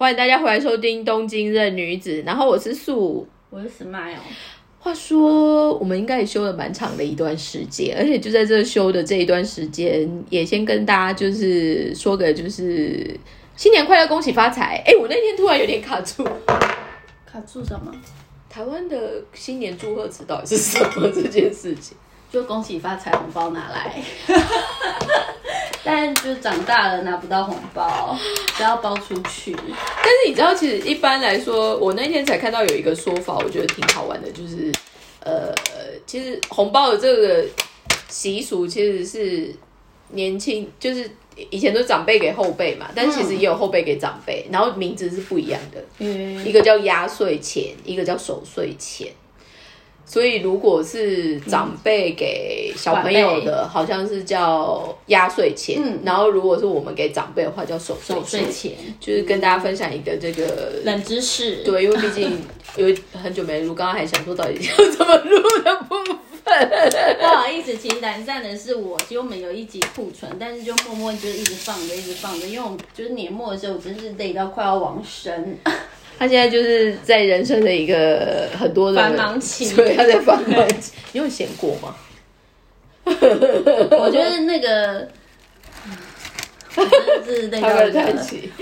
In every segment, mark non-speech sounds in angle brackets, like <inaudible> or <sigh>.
欢迎大家回来收听《东京任女子》，然后我是素。我是 Smile，话说，我们应该也休了蛮长的一段时间，而且就在这休的这一段时间，也先跟大家就是说个就是新年快乐，恭喜发财。哎，我那天突然有点卡住，<laughs> 卡住什么？台湾的新年祝贺词到底是什么？这件事情，就恭喜发财，红包拿来。<laughs> 但就长大了拿不到红包，不要包出去。但是你知道，其实一般来说，我那天才看到有一个说法，我觉得挺好玩的，就是呃，其实红包的这个习俗其实是年轻，就是以前都长辈给后辈嘛，但其实也有后辈给长辈，然后名字是不一样的，嗯一个叫压岁钱，一个叫守岁钱。所以，如果是长辈给小朋友的，好像是叫压岁钱；嗯然后，如果是我们给长辈的话，叫守岁钱。就是跟大家分享一个这个冷知识。对，因为毕竟 <laughs> 有很久没录，刚刚还想说到底要怎么录的部分。不好意思，其实懒散的是我。其实我们有一集库存，但是就默默就是一直放着，一直放着，因为我们就是年末的时候，我真是累到快要往生。他现在就是在人生的一个很多的繁忙期，对，他在繁忙期。你有闲过吗？<laughs> 我觉得那个，真的是累到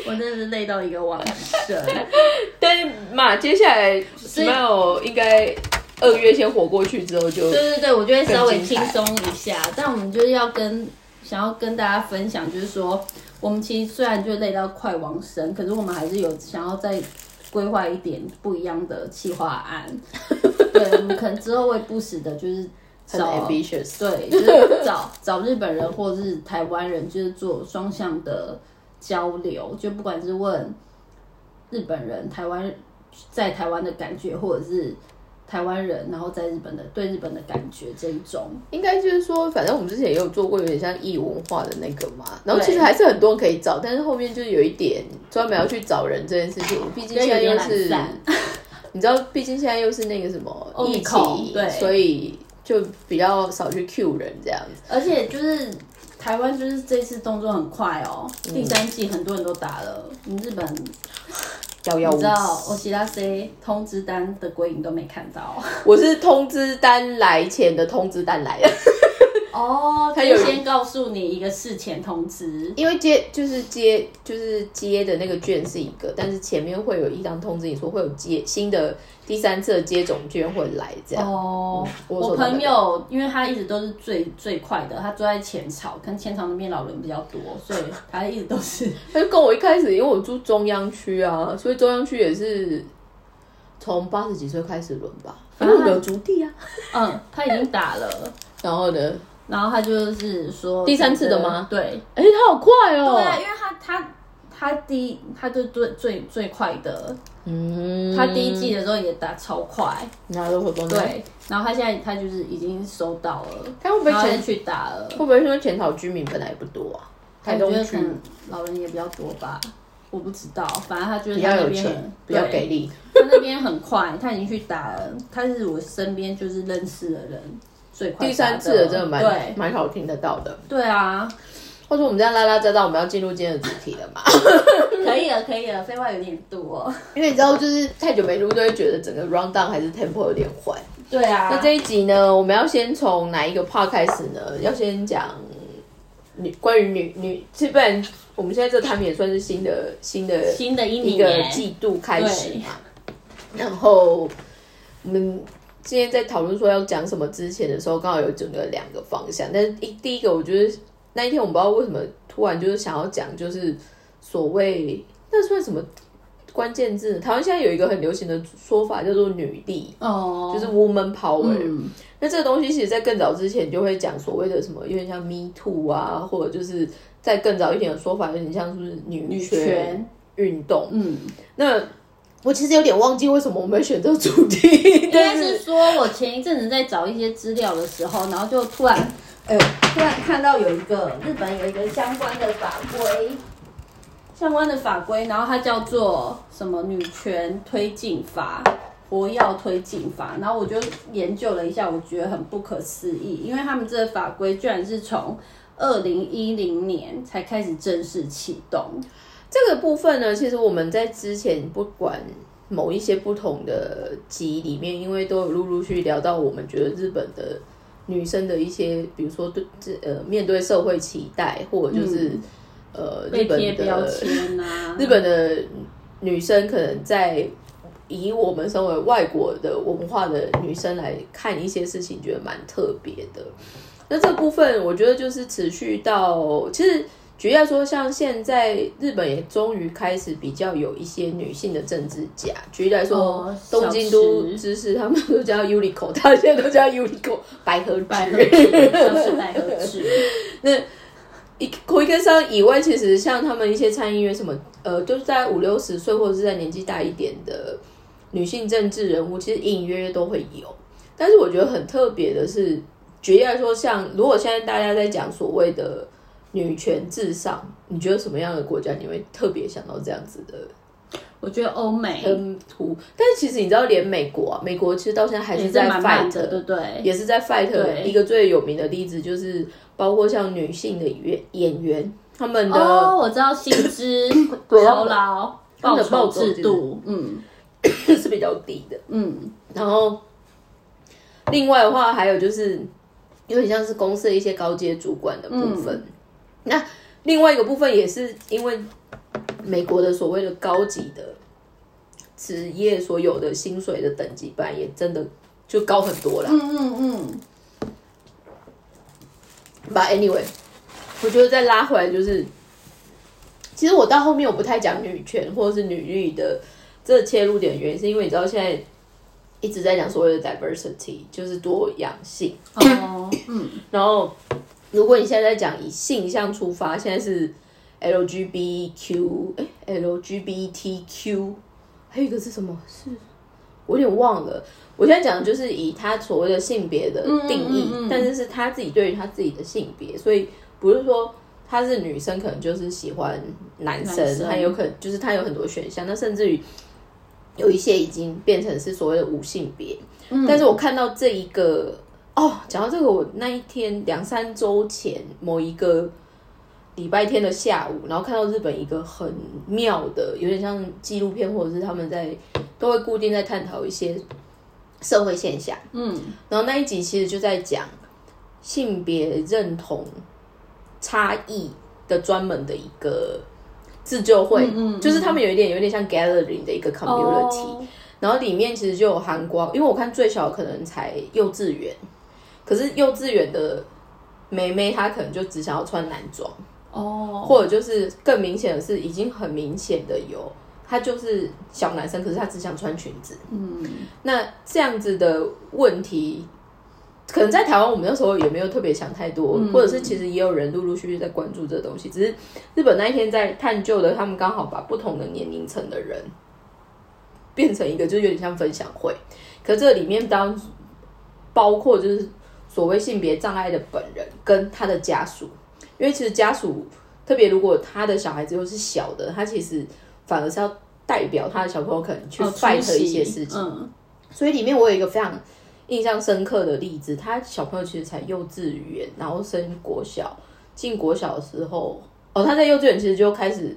我真的是累到一个往生。<laughs> 但是嘛，接下来没有应该二月先活过去之后就对对对，我觉得稍微轻松一下。但我们就是要跟想要跟大家分享，就是说我们其实虽然就累到快往生，可是我们还是有想要在。规划一点不一样的企划案，<laughs> 对，我们可能之后会不时的，就是找对，就是找找日本人或者是台湾人，就是做双向的交流，就不管是问日本人、台湾在台湾的感觉，或者是。台湾人，然后在日本的对日本的感觉这一种，应该就是说，反正我们之前也有做过有点像异文化的那个嘛，然后其实还是很多人可以找，但是后面就是有一点专门要去找人这件事情，毕竟现在又是，<laughs> 你知道，毕竟现在又是那个什么疫情，对，所以就比较少去 Q 人这样。子，而且就是台湾就是这次动作很快哦，第三季很多人都打了，你日本。你知道我其他 C 通知单的鬼影都没看到，<laughs> 我是通知单来前的通知单来了。<laughs> 哦，<laughs> 他有先告诉你一个事前通知，因为接就是接就是接的那个券是一个，但是前面会有一张通知，你说会有接新的第三次的接种卷会来这样。哦，我朋友因为他一直都是最最快的，他坐在前朝，跟前朝那边老人比较多，所以他一直都是。<laughs> 他就跟我一开始，因为我住中央区啊，所以中央区也是从八十几岁开始轮吧，因为没有足地啊。嗯，他已经打了，<laughs> 然后呢？然后他就是说第三次的吗？对，哎，他好快哦！对啊，因为他他他第一，他就最最最快的，嗯，他第一季的时候也打超快，然后活动对，然后他现在他就是已经收到了，他会不会前去打了？会不会说前草居民本来不多啊？台东区老人也比较多吧？我不知道，反正他就是比较有钱，比较给力，他那边很快，他已经去打了，他是我身边就是认识的人最快。第三次的真的蛮蛮好听得到的。对啊，或者我们这样拉拉杂杂，我们要进入今天的主题了嘛？<laughs> 可以了，可以了，废话有点多。因为你知道，就是太久没录，就会觉得整个 round down 还是 tempo 有点坏。对啊。那这一集呢，我们要先从哪一个 part 开始呢？要先讲女关于女女，基本我们现在这他们也算是新的新的新的一一个季度开始嘛。然后我们。今天在讨论说要讲什么之前的时候，刚好有整个两个方向。但是一第一个，我觉得那一天我不知道为什么突然就是想要讲，就是所谓那算什么关键字？台湾现在有一个很流行的说法叫做“女帝”，哦，就是 woman power。那这个东西其实，在更早之前就会讲所谓的什么，有点像 me too 啊，或者就是在更早一点的说法，有点像是女权运动？嗯，那。我其实有点忘记为什么我们选择主题，应该是说我前一阵子在找一些资料的时候，然后就突然，哎，突然看到有一个日本有一个相关的法规，相关的法规，然后它叫做什么女权推进法、活药推进法，然后我就研究了一下，我觉得很不可思议，因为他们这个法规居然是从二零一零年才开始正式启动。这个部分呢，其实我们在之前不管某一些不同的集里面，因为都有陆陆续续聊到，我们觉得日本的女生的一些，比如说对这呃面对社会期待，或者就是、呃日本的 <laughs> 日本的女生可能在以我们身为外国的文化的女生来看一些事情，觉得蛮特别的。那这部分我觉得就是持续到，其实举例来说，像现在日本也终于开始比较有一些女性的政治家。举例来说，哦东京都知事他们都叫 Unico，他现在都叫 Unico 白河百合菊。制，像是百合制，<laughs> 一口一根上以外，其实像他们一些参议院什么，呃，就是在五六十岁或者是在年纪大一点的女性政治人物，其实隐隐约约都会有。但是我觉得很特别的是，举例来说，像如果现在大家在讲所谓的女权至上，你觉得什么样的国家你会特别想到这样子的我觉得欧美很突？但是其实你知道，连美国啊，美国其实到现在还是是在 fight 的，对不对？也是在 fight 一个最有名的例子，就是包括像女性的演演员，他们的、哦，我知道薪资 <coughs> 酬劳报酬制度，嗯 <coughs> 是比较低的。嗯，然后另外的话，还有就是有点像是公司的一些高阶主管的部分。那另外一个部分也是因为美国的所谓的高级的职业所有的薪水的等级班也真的就高很多了。嗯嗯嗯，But anyway，我觉得再拉回来就是，其实我到后面我不太讲女权或者是女力的这个切入点的原因，是因为你知道现在一直在讲所谓的 diversity，就是多样性。哦，嗯，然后，如果你现在在讲以性向出发，现在是 LGBTQ，哎，LGBTQ，还有一个是什么？是我有点忘了。我现在讲的就是以他所谓的性别的定义，嗯嗯嗯但是是他自己对于他自己的性别，所以不是说他是女生，可能就是喜欢男生，男生他有可能就是他有很多选项，那甚至于有一些已经变成是所谓的无性别。但是我看到这一个哦，讲到这个，我那一天两三周前某一个礼拜天的下午，然后看到日本一个很妙的，有点像纪录片，或者是他们在都会固定在探讨一些社会现象。嗯，然后那一集其实就在讲性别认同差异的专门的一个自救会，嗯嗯就是他们有一点有点像 gathering 的一个 community，、哦。然后里面其实就有韩国，因为我看最小可能才幼稚园，可是幼稚园的妹妹她可能就只想要穿男装，哦，或者就是更明显的是已经很明显的有。他就是小男生，可是他只想穿裙子。嗯，那这样子的问题，可能在台湾我们那时候也没有特别想太多，嗯或者是其实也有人陆陆续续在关注这个东西。只是日本那一天在探究的，他们刚好把不同的年龄层的人变成一个，就有点像分享会。可这里面当包括就是所谓性别障碍的本人跟他的家属，因为其实家属特别如果他的小孩子又是小的，他其实反而是要代表他的小朋友可能去哦 fight 一些事情。嗯，所以里面我有一个非常印象深刻的例子，他小朋友其实才幼稚园，然后升国小，进国小的时候，哦，他在幼稚园其实就开始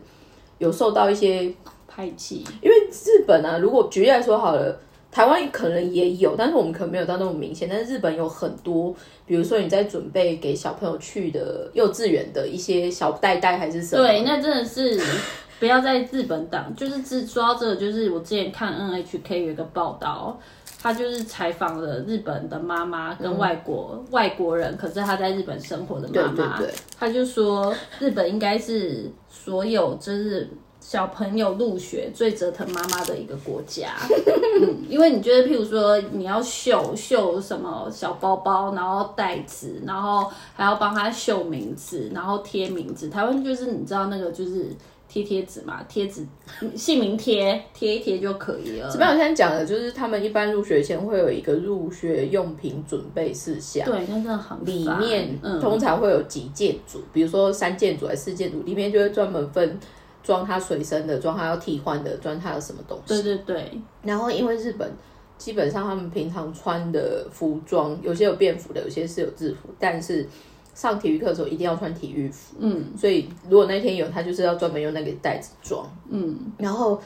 有受到一些，排挤，因为日本啊，如果举例来说好了。台湾可能也有，但是我们可能没有到那么明显。但是日本有很多，比如说你在准备给小朋友去的幼稚园的一些小袋袋还是什么，对，那真的是 <laughs> 不要在日本当，就是只说到这个，就是我之前看 NHK 有一个报道，他就是采访了日本的妈妈跟外国、外国人，可是他在日本生活的对妈。妈，对对，他就说日本应该是所有就是小朋友入学最折腾妈妈的一个国家，<laughs> 嗯，因为你觉得譬如说你要绣绣什么小包包，然后袋子，然后还要帮他绣名字，然后贴名字，台湾就是你知道那个就是。贴贴纸嘛，贴纸姓名贴贴一贴就可以了。怎么样？我现在讲的就是他们一般入学前会有一个入学用品准备事项。对，那真的很里烦面嗯通常会有几件组，比如说三件组还是四件组，里面就会专门分装他随身的、装他要替换的、装他有什么东西。对对对，然后因为日本基本上他们平常穿的服装，有些有便服的，有些是有制服，但是上体育课的时候一定要穿体育服，嗯，所以如果那天有，他就是要专门用那个袋子装，嗯，然后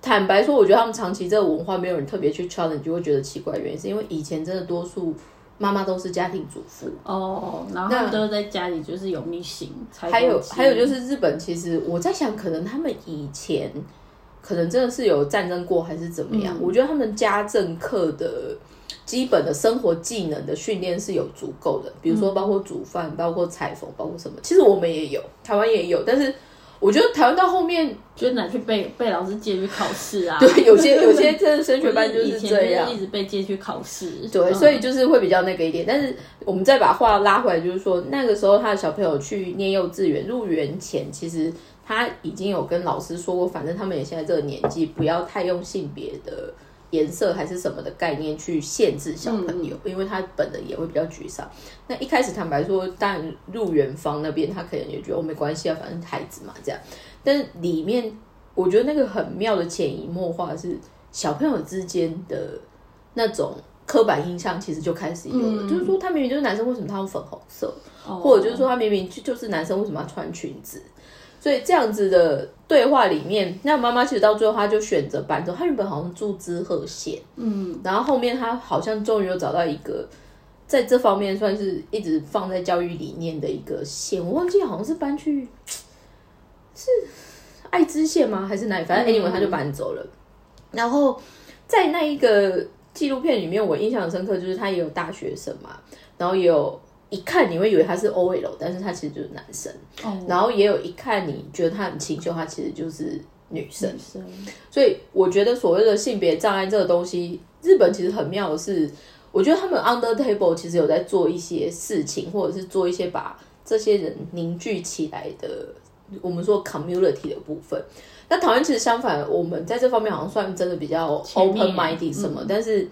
坦白说，我觉得他们长期这个文化没有人特别去 challenge，就会觉得奇怪，原因是因为以前真的多数妈妈都是家庭主妇，哦，然后都在家里就是有密行，还有还有就是日本，其实我在想，可能他们以前可能真的是有战争过还是怎么样，我觉得他们家政课的。基本的生活技能的训练是有足够的，比如说包括煮饭、包括裁缝、包括什么。其实我们也有，台湾也有，但是我觉得台湾到后面就拿去被被老师借去考试啊。<laughs> 对，有些 <laughs> 有些真的升学班就是这样，一直被借去考试。对，所以就是会比较那个一点。但是我们再把话拉回来，就是说那个时候他的小朋友去念幼稚园入园前，其实他已经有跟老师说过，反正他们也现在这个年纪，不要太用性别的。颜色还是什么的概念去限制小朋友，因为他本人也会比较沮丧。那一开始坦白说，但入园方那边他可能也觉得哦没关系啊，反正孩子嘛这样。但是里面我觉得那个很妙的潜移默化是小朋友之间的那种刻板印象，其实就开始有了。就是说他明明就是男生，为什么他用粉红色？或者就是说他明明就就是男生，为什么要穿裙子？所以这样子的对话里面，那妈妈其实到最后，她就选择搬走。她原本好像住滋贺县，嗯，然后后面她好像终于有找到一个在这方面算是一直放在教育理念的一个县，我忘记好像是搬去是爱知县吗？还是哪里？反正 anyway，他就搬走了。然后在那一个纪录片里面，我印象很深刻，就是他也有大学生嘛，然后也有。一看你会以为他是 O L，但是他其实就是男生。哦。然后也有一看你觉得他很清秀，他其实就是女生。所以我觉得所谓的性别障碍这个东西，日本其实很妙的是，我觉得他们 Under Table 其实有在做一些事情，或者是做一些把这些人凝聚起来的，我们说 Community 的部分。那台湾其实相反，我们在这方面好像算真的比较 Open Minded 什么，但是。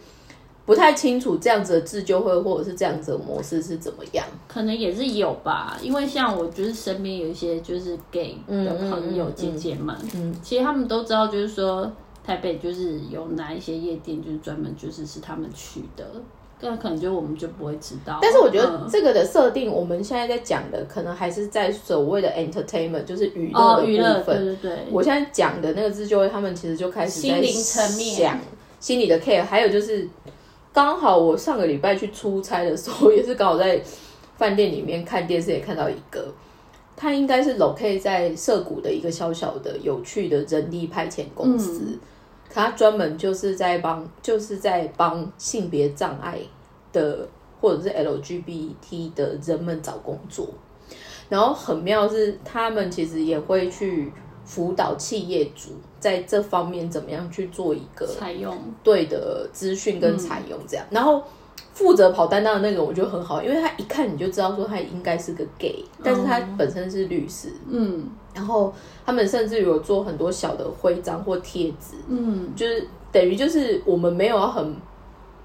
不太清楚这样子的自救会或者是这样子的模式是怎么样，可能也是有吧。因为像我就是身边有一些就是 gay 的朋友姐姐们，嗯，其实他们都知道，就是说台北就是有哪一些夜店，就是专门就是是他们去的，那可能就我们就不会知道。但是我觉得这个的设定，我们现在在讲的，可能还是在所谓的 entertainment，就是娱乐的部分。对对对，我现在讲的那个自救会，他们其实就开始心灵层面想心理的 care，还有就是。刚好我上个礼拜去出差的时候，也是刚好在饭店里面看电视，也看到一个，他应该是 locate 在涩谷的一个小小的有趣的人力派遣公司，他专门就是在帮，就是在帮性别障碍的或者是 LGBT 的人们找工作，然后很妙是他们其实也会去。辅导企业主在这方面怎么样去做一个采用。对的资讯跟采用这样，然后负责跑单单的那个我觉得很好，因为他一看你就知道说他应该是个 gay，但是他本身是律师，嗯，然后他们甚至有做很多小的徽章或贴纸，嗯，就是等于就是我们没有很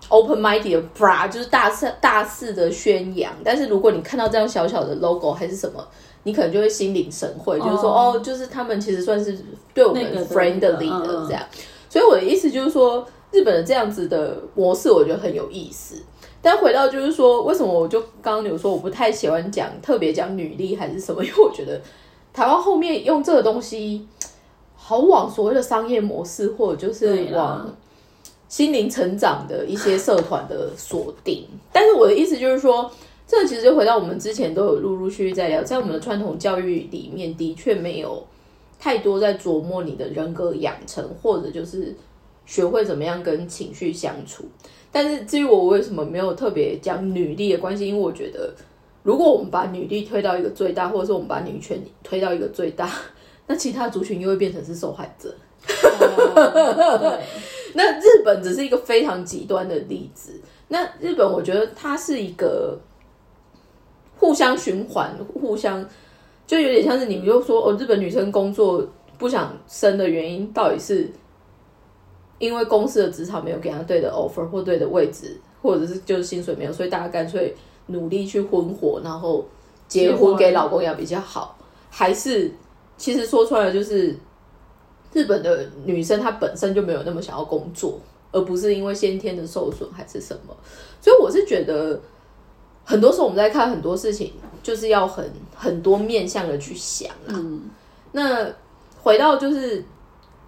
open minded 的 bra，就是大肆大肆的宣扬，但是如果你看到这样小小的 logo 还是什么。你可能就会心领神会，就是说，哦，就是他们其实算是对我们 friendly 的这样。所以我的意思就是说，日本的这样子的模式，我觉得很有意思。但回到就是说，为什么我就刚刚有说我不太喜欢讲特别讲女力还是什么？<laughs> 因为我觉得台湾后面用这个东西，好往所谓的商业模式，或者就是往心灵成长的一些社团的锁定。但是我的意思就是说。这个其实就回到我们之前都有陆陆续续在聊，在我们的传统教育里面，的确没有太多在琢磨你的人格养成，或者就是学会怎么样跟情绪相处。但是至于我为什么没有特别讲女力的关系，因为我觉得，如果我们把女力推到一个最大，或者是我们把女权推到一个最大，那其他族群又会变成是受害者。<laughs> 那日本只是一个非常极端的例子。那日本，我觉得它是一个。互相循环，互相就有点像是你们就说哦，日本女生工作不想生的原因，到底是因为公司的职场没有给她对的 offer 或对的位置，或者是就是薪水没有，所以大家干脆努力去婚活，然后结婚给老公养比较好，还是其实说出来就是日本的女生她本身就没有那么想要工作，而不是因为先天的受损还是什么，所以我是觉得。很多时候我们在看很多事情，就是要很很多面向的去想啊。嗯，那回到就是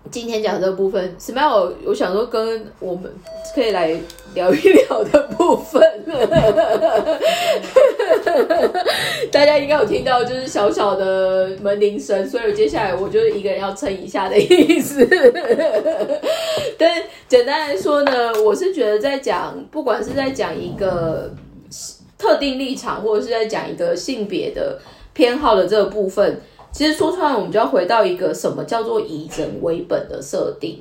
今天讲这个部分，Smile，我想说跟我们可以来聊一聊的部分。<laughs> 大家应该有听到，就是小小的门铃声，所以接下来我就是一个人要撑一下的意思。<laughs> 但简单来说呢，我是觉得在讲，不管是在讲一个特定立场，或者是在讲一个性别的偏好的这个部分，其实说出来，我们就要回到一个什么叫做以人为本的设定。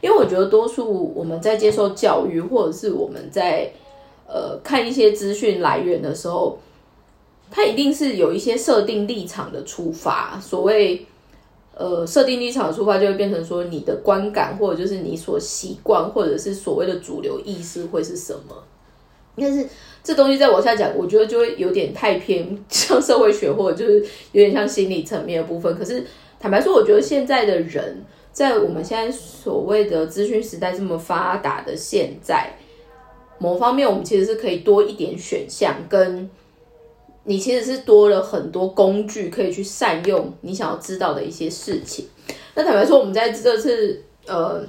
因为我觉得多数我们在接受教育，或者是我们在呃看一些资讯来源的时候，它一定是有一些设定立场的出发。所谓呃设定立场的出发，就会变成说你的观感，或者就是你所习惯，或者是所谓的主流意识会是什么。但是这东西再往下讲，我觉得就会有点太偏像社会学，或者就是有点像心理层面的部分。可是坦白说，我觉得现在的人。在我们现在所谓的资讯时代这么发达的现在，某方面我们其实是可以多一点选项，跟你其实是多了很多工具可以去善用你想要知道的一些事情。那坦白说，我们在这次呃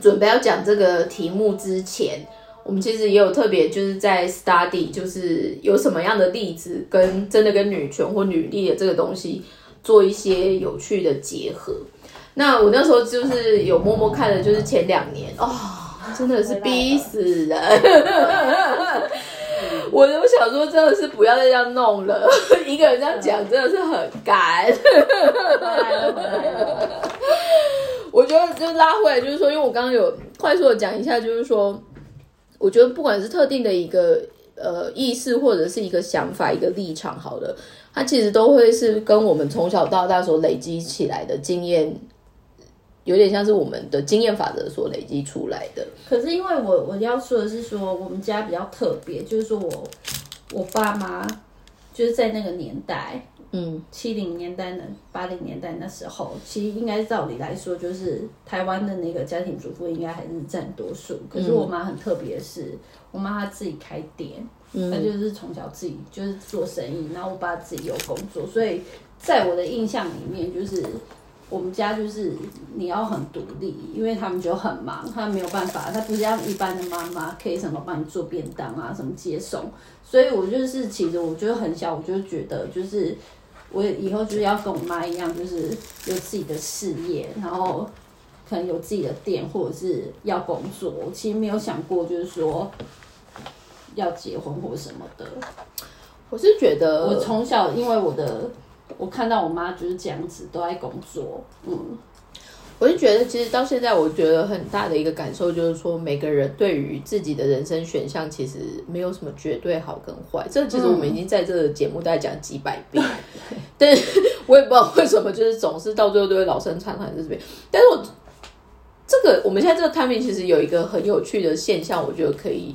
准备要讲这个题目之前，我们其实也有特别就是在 study，就是有什么样的例子跟真的跟女权或女力的这个东西做一些有趣的结合。那我那时候就是有默默看的，就是前两年哦，真的是逼死人。<laughs> 我我想说，真的是不要再这样弄了，一个人这样讲真的是很干。<laughs> 我觉得就拉回来，就是说，因为我刚刚有快速的讲一下，就是说，我觉得不管是特定的一个呃意识，或者是一个想法、一个立场，好的，它其实都会是跟我们从小到大所累积起来的经验。有点像是我们的经验法则所累积出来的。可是因为我我要说的是说，我们家比较特别，就是说我我爸妈就是在那个年代，嗯，七零年代的八零年代那时候，其实应该照理来说，就是台湾的那个家庭主妇应该还是占多数。可是我妈很特别，是我妈她自己开店，她就是从小自己就是做生意，然后我爸自己有工作，所以在我的印象里面就是。我们家就是你要很独立，因为他们就很忙，他没有办法，他不像一般的妈妈可以什么帮你做便当啊，什么接送。所以我就是其实我觉得很小，我就觉得就是我以后就是要跟我妈一样，就是有自己的事业，然后可能有自己的店或者是要工作。我其实没有想过就是说要结婚或什么的。我是觉得我从小因为我的。我看到我妈就是这样子，都在工作。嗯，我就觉得，其实到现在，我觉得很大的一个感受就是说，每个人对于自己的人生选项，其实没有什么绝对好跟坏。这其实我们已经在这个节目大概讲几百遍，<laughs> 但是 <laughs> 我也不知道为什么，就是总是到最后都会老生常谈在这边。但是我这个我们现在这个 timing 其实有一个很有趣的现象，我觉得可以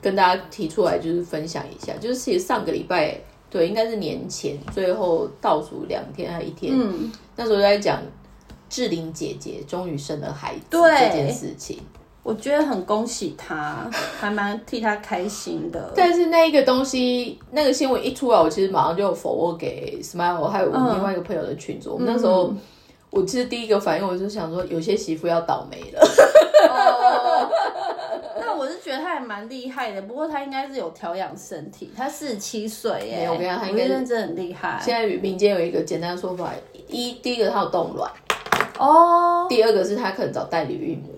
跟大家提出来，就是分享一下。就是其实上个礼拜。对，应该是年前最后倒数两天还一天，嗯，那时候在讲志玲姐姐终于生了孩子这件事情，我觉得很恭喜她，还蛮替她开心的。但是那一个东西，那个新闻一出来，我其实马上就否我给 Smile 还有我另外一个朋友的群组。我们那时候，我其实第一个反应我就想说，有些媳妇要倒霉了。那我是觉得他还蛮厉害的，不过他应该是有调养身体。他四十七岁耶，我跟你讲，他应该真的很厉害。现在民间有一个简单的说法：一，第一个他有冻卵哦；第二个是他可能找代理孕母。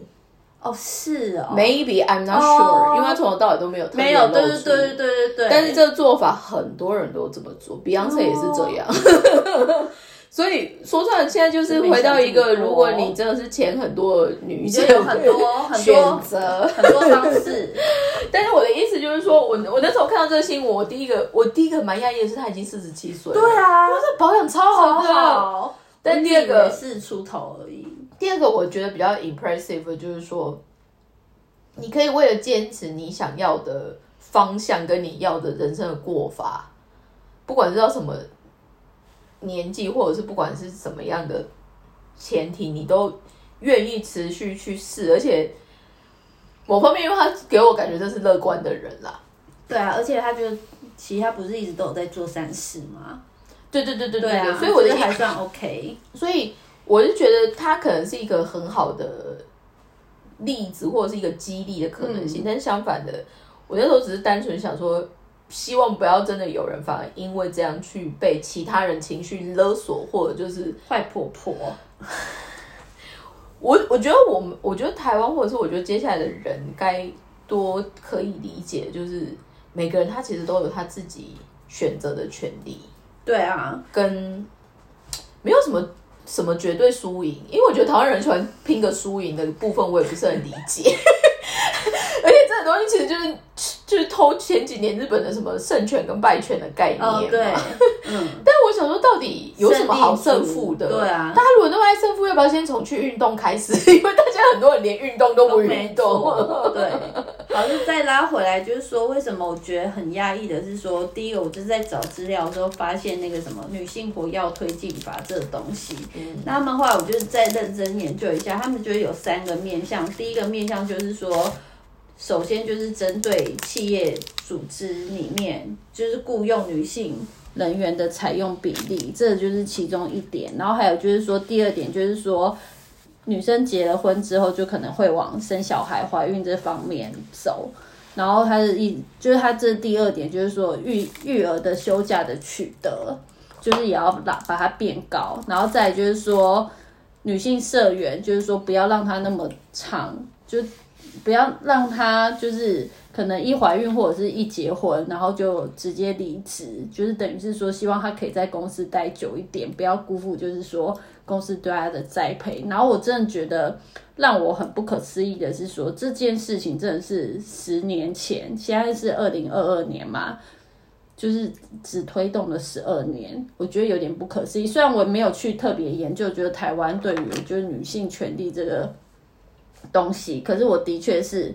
哦，是哦，maybe I'm not sure，因为他从头到尾都没有没有，对对对对对对对。但是这个做法很多人都这么做，Beyonce 也是这样。<laughs> 所以说出来，现在就是回到一个，如果你真的是钱很多女性，有很多 <laughs> 很多选择，很多方式。<laughs> 但是我的意思就是说，我我那时候看到这个新闻，我第一个我第一个蛮讶异的是，他已经四十七岁，对啊，他这保养超好的。但第二个是出头而已。第二个我觉得比较 impressive 的就是说，你可以为了坚持你想要的方向跟你要的人生的过法，不管是到什么。年纪或者是不管是什么样的前提，你都愿意持续去试，而且某方面，因为他给我感觉这是乐观的人啦。对啊，而且他就其实他不是一直都有在做善事吗？对对对对对所以我的觉得还算 OK。所以我是觉得他可能是一个很好的例子，或者是一个激励的可能性。但是相反的，我那时候只是单纯想说，希望不要真的有人反而因为这样去被其他人情绪勒索，或者就是坏婆婆。<laughs> 我我觉得我们，我觉得台湾，或者是我觉得接下来的人，该多可以理解，就是每个人他其实都有他自己选择的权利。对啊，跟没有什么什么绝对输赢，因为我觉得台湾人喜欢拼个输赢的部分，我也不是很理解。<laughs> 而且这个东西其实就是就是偷前几年日本的什么胜权跟败权的概念嘛。对，<laughs> 嗯。但我想说，到底有什么好胜负的？对啊。大家如果那么爱胜负，要不要先从去运动开始？<laughs> 因为大家很多人连运动都不运动。对。好，就再拉回来，就是说，为什么我觉得很压抑的是说，第一个，我就是在找资料的时候发现那个什么女性活药推进法这个东西。嗯。那他们后来我就是再认真研究一下，他们觉得有三个面向。第一个面向就是说。首先就是针对企业组织里面，就是雇佣女性人员的采用比例，这就是其中一点。然后还有就是说，第二点就是说，女生结了婚之后，就可能会往生小孩、怀孕这方面走。然后他的一就是他这第二点就是说，育育儿的休假的取得，就是也要把把它变高。然后再就是说，女性社员就是说，不要让它那么长，就。不要让他就是可能一怀孕或者是一结婚，然后就直接离职，就是等于是说希望他可以在公司待久一点，不要辜负就是说公司对他的栽培。然后我真的觉得让我很不可思议的是说这件事情真的是十年前，现在是二零二二年嘛，就是只推动了十二年，我觉得有点不可思议。虽然我没有去特别研究，觉得台湾对于就是女性权利这个。东西，可是我的确是，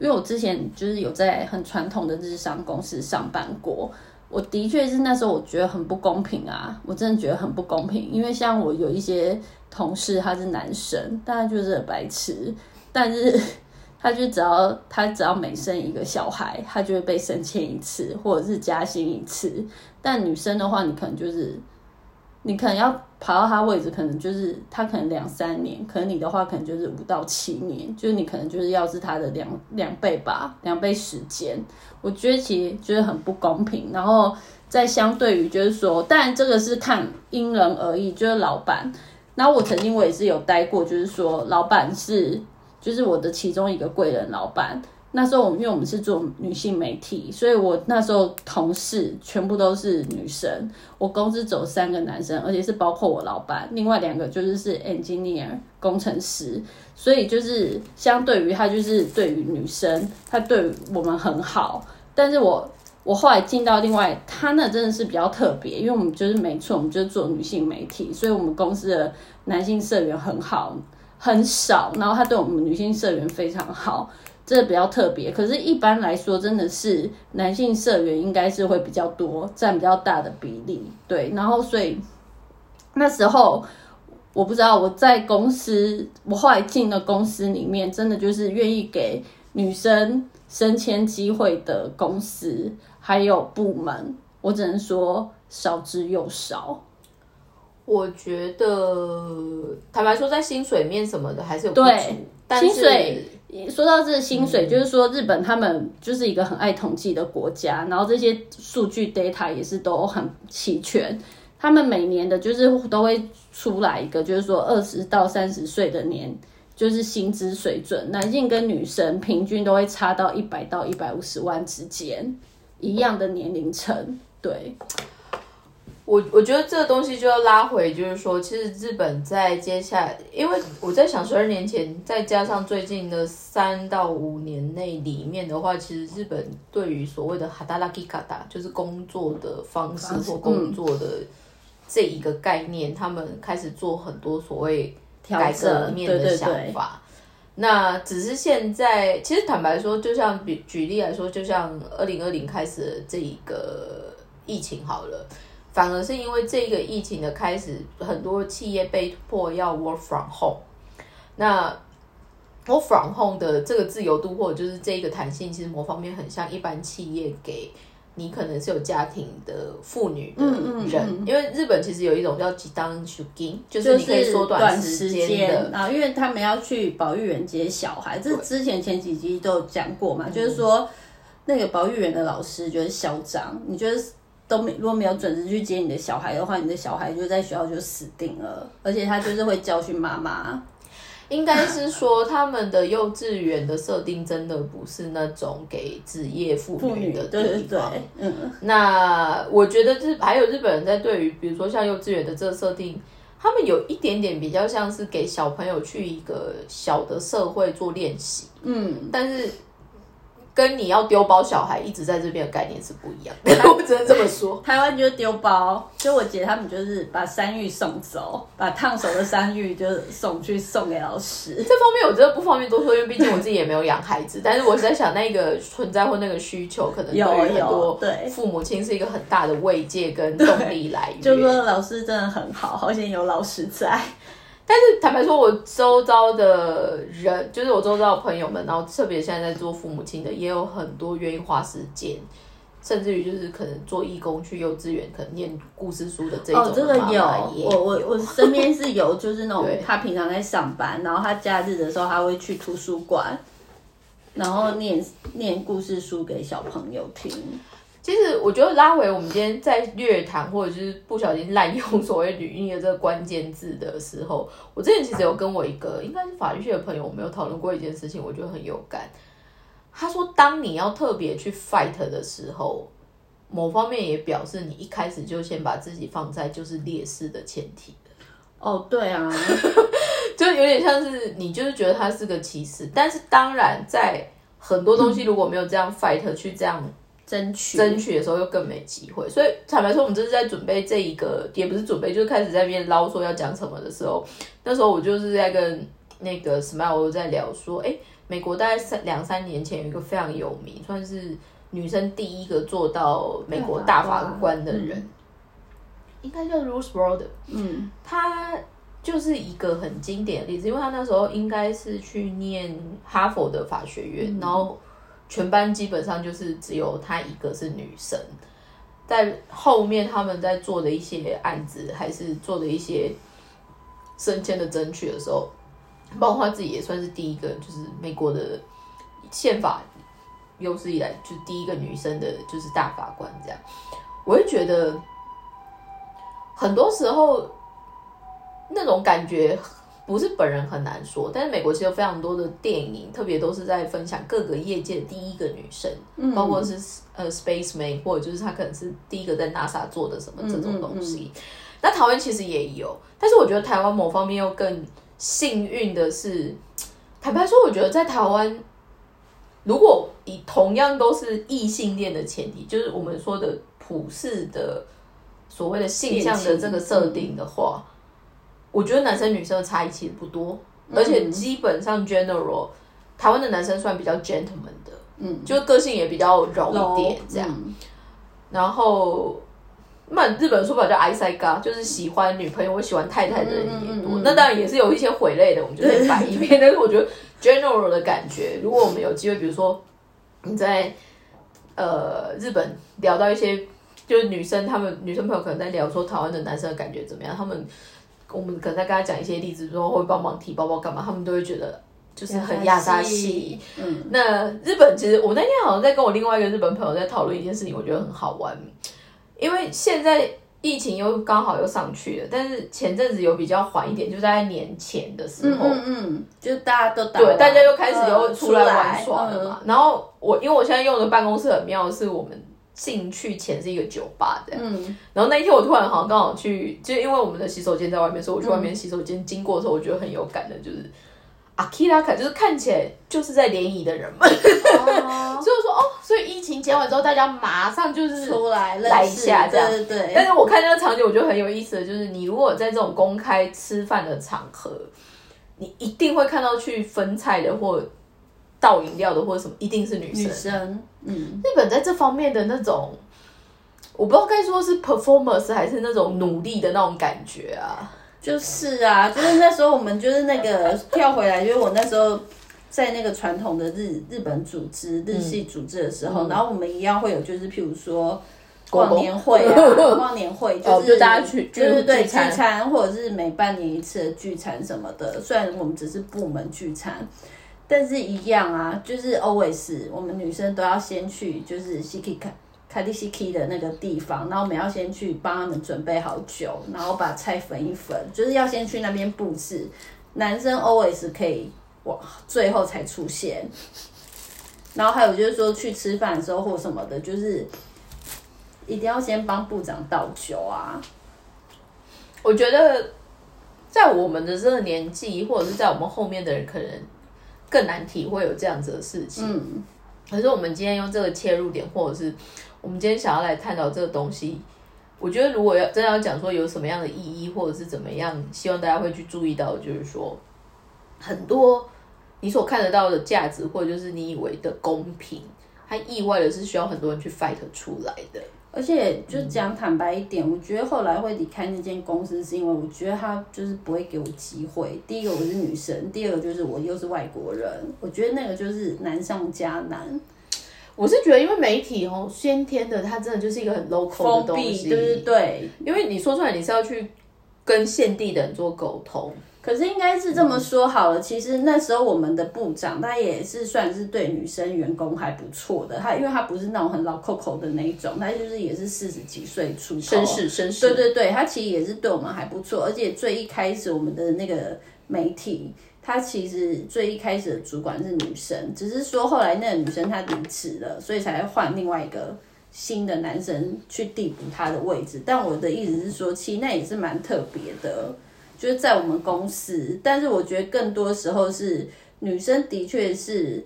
因为我之前就是有在很传统的日商公司上班过，我的确是那时候我觉得很不公平啊，我真的觉得很不公平，因为像我有一些同事他是男生，但他就是白痴，但是 <laughs> 他就只要他只要每生一个小孩，他就会被升迁一次或者是加薪一次，但女生的话，你可能就是。你可能要爬到他位置，可能就是他可能两三年，可能你的话可能就是五到七年，就是你可能就是要是他的两两倍吧，两倍时间。我觉得其实就是很不公平。然后在相对于就是说，当然这个是看因人而异，就是老板。那我曾经我也是有待过，就是说老板是就是我的其中一个贵人老板。那时候我们因为我们是做女性媒体，所以我那时候同事全部都是女生，我公司走三个男生，而且是包括我老板，另外两个就是是 engineer 工程师，所以就是相对于他就是对于女生，他对我们很好。但是我我后来进到另外，他那真的是比较特别，因为我们就是没错，我们就是做女性媒体，所以我们公司的男性社员很好，很少，然后他对我们女性社员非常好。这比较特别，可是，一般来说，真的是男性社员应该是会比较多，占比较大的比例。对，然后所以那时候我不知道我在公司，我后来进了公司里面，真的就是愿意给女生升迁机会的公司还有部门，我只能说少之又少。我觉得坦白说，在薪水面什么的还是有对，薪水。说到这个薪水，就是说日本他们就是一个很爱统计的国家，然后这些数据 data 也是都很齐全。他们每年的就是都会出来一个，就是说二十到三十岁的年，就是薪资水准，男性跟女生平均都会差到一百到一百五十万之间，一样的年龄层，对。我我觉得这个东西就要拉回，就是说，其实日本在接下来，因为我在想，十二年前再加上最近的三到五年内里面的话，其实日本对于所谓的哈达拉基卡达，就是工作的方式或工作的这一个概念，他们开始做很多所谓改革面的想法。那只是现在，其实坦白说，就像比举例来说，就像二零二零开始这一个疫情好了。反而是因为这个疫情的开始，很多企业被迫要 work from home。那 work from home 的这个自由度或者就是这个弹性，其实某方面很像一般企业给你可能是有家庭的妇女的嗯嗯人，嗯因为日本其实有一种叫吉当 s h u 就就是你可以缩短时间的。啊因为他们要去保育园接小孩，这之前前几集都有讲过嗯嘛，就是说那个保育园的老师觉得嚣张，你觉得都没如果没有准时去接你的小孩的话，你的小孩就在学校就死定了，而且他就是会教训妈妈。应该是说他们的幼稚园的设定真的不是那种给职业妇女的对对对。，嗯，那我觉得日还有日本人在对于比如说像幼稚园的这个设定，他们有一点点比较像是给小朋友去一个小的社会做练习，嗯，但是跟你要丢包小孩一直在这边的概念是不一样的，<laughs> 我只能这么说。台湾就是丢包，就我姐他们就是把山芋送走，把烫熟的山芋就送去送给老师。<laughs> 这方面我真的不方便多说，因为毕竟我自己也没有养孩子。<laughs> 但是我是在想，那个存在或那个需求，可能对有于很有多对父母亲是一个很大的慰藉跟动力来源。就说老师真的很好，好险有老师在。但是坦白说，我周遭的人，就是我周遭的朋友们，然后特别现在在做父母亲的，也有很多愿意花时间，甚至于就是可能做义工去幼稚园，可能念故事书的这种哦，这个有，我我我身边是有，就是那种 <laughs> 他平常在上班，然后他假日的时候他会去图书馆，然后念念故事书给小朋友听。其实我觉得拉回我们今天在略谈或者就是不小心滥用所谓女婴的这个关键字的时候，我之前其实有跟我一个应该是法律系的朋友，我们有讨论过一件事情，我觉得很有感。他说，当你要特别去 fight 的时候，某方面也表示你一开始就先把自己放在就是劣势的前提。哦，对啊，<laughs> <laughs> 就有点像是你就是觉得他是个歧视，但是当然在很多东西如果没有这样 fight 去这样争取。争取的时候又更没机会。所以坦白说，我们这是在准备这一个，也不是准备，就是开始在那边捞说要讲什么的时候，那时候我就是在跟那个 Smile 在聊说，哎，美国大概三两三年前有一个非常有名，算是女生第一个做到美国大法官。的人，应该叫 Ruth Bader。嗯，她就是一个很经典的例子，因为她那时候应该是去念哈佛的法学院，然后全班基本上就是只有她一个是女生。在后面他们在做的一些案子，还是做的一些升迁的争取的时候，包括他自己也算是第一个，就是美国的宪法有史以来就第一个女生的，就是大法官这样。我会觉得很多时候那种感觉不是本人很难说，但是美国其实有非常多的电影，特别都是在分享各个业界的第一个女生，包括是呃 spaceman，或者就是她可能是第一个在 NASA 做的什么这种东西。那台湾其实也有，但是我觉得台湾某方面又更幸运的是，坦白说，我觉得在台湾，如果以同样都是异性恋的前提，就是我们说的普世的所谓的性向的这个设定的话，我觉得男生女生的差异其实不多，而且基本上 general 台湾的男生算比较 gentleman 的，嗯，就个性也比较柔一点这样。嗯然后，那日本说法叫爱塞嘎，就是喜欢女朋友或喜欢太太的人也多。那当然也是有一些毁类的，我们就得摆一边。<laughs> 但是我觉得 general 的感觉，如果我们有机会，比如说你在呃日本聊到一些就是女生，她们女生朋友可能在聊说台湾的男生的感觉怎么样，他们我们可能在跟他讲一些例子，说会帮忙提包包干嘛，他们都会觉得。就是很亚沙系，嗯，那日本其实我那天好像在跟我另外一个日本朋友在讨论一件事情，我觉得很好玩，因为现在疫情又刚好又上去了，但是前阵子有比较缓一点，就在年前的时候，嗯嗯，就大家都打对，大家又开始嗯又出来玩耍了嗯嘛。然后我因为我现在用的办公室很妙，是我们进去前是一个酒吧这样。嗯，然后那一天我突然好像刚好去，就因为我们的洗手间在外面，所以我去外面洗手间经过的时候，我觉得很有感的，就是阿基拉卡，就是看起来就是在联谊的人们。哦所以我说哦，所以疫情结完之后，大家马上就是出来来一下这样对对对，但是我看那个场景，我觉得很有意思的，就是你如果在这种公开吃饭的场合，你一定会看到去分菜的或倒饮料的或者什么，一定是女生。女生，嗯，日本在这方面的那种，我不知道该说是 performance 还是那种努力的那种感觉啊。就是啊，就是那时候我们就是那个跳回来，就是我那时候在那个传统的日日本组织、日系组织的时候，然后我们一样会有，就是譬如说过年会啊，过年会就是大家去，就是对，聚餐或者是每半年一次的聚餐什么的。虽然我们只是部门聚餐，但是一样啊，就是 always 我们女生都要先去，就是 s k i 卡卡迪西 k 的那个地方，然后我们要先去帮他们准备好酒，然后把菜分一分，就是要先去那边布置。男生 always 可以。哇，最后才出现，然后还有就是说去吃饭的时候或什么的，就是一定要先帮部长倒酒啊。我觉得在我们的这个年纪，或者是在我们后面的人，可能更难体会有这样子的事情。嗯，可是我们今天用这个切入点，或者是我们今天想要来探讨这个东西，我觉得如果要真的要讲说有什么样的意义，或者是怎么样，希望大家会去注意到，就是说很多。你所看得到的价值，或者就是你以为的公平，它意外的是需要很多人去 fight 出来的。而且就讲坦白一点，我觉得后来会离开那间公司，是因为我觉得他就是不会给我机会。第一个我是女生，第二个就是我又是外国人，我觉得那个就是难上加难。我是觉得，因为媒体哦，先天的它真的就是一个很 local 的东西，对对对。因为你说出来，你是要去跟现地的人做沟通。可是应该是这么说好了，其实那时候我们的部长他也是算是对女生员工还不错的，他因为他不是那种很老扣扣的那一种，他就是也是四十几岁出头，绅士绅士，对对对，他其实也是对我们还不错，而且最一开始我们的那个媒体，他其实最一开始的主管是女生，只是说后来那个女生她离职了，所以才换另外一个新的男生去递补他的位置。但我的意思是说，其实那也是蛮特别的。就是在我们公司，但是我觉得更多时候是女生的确是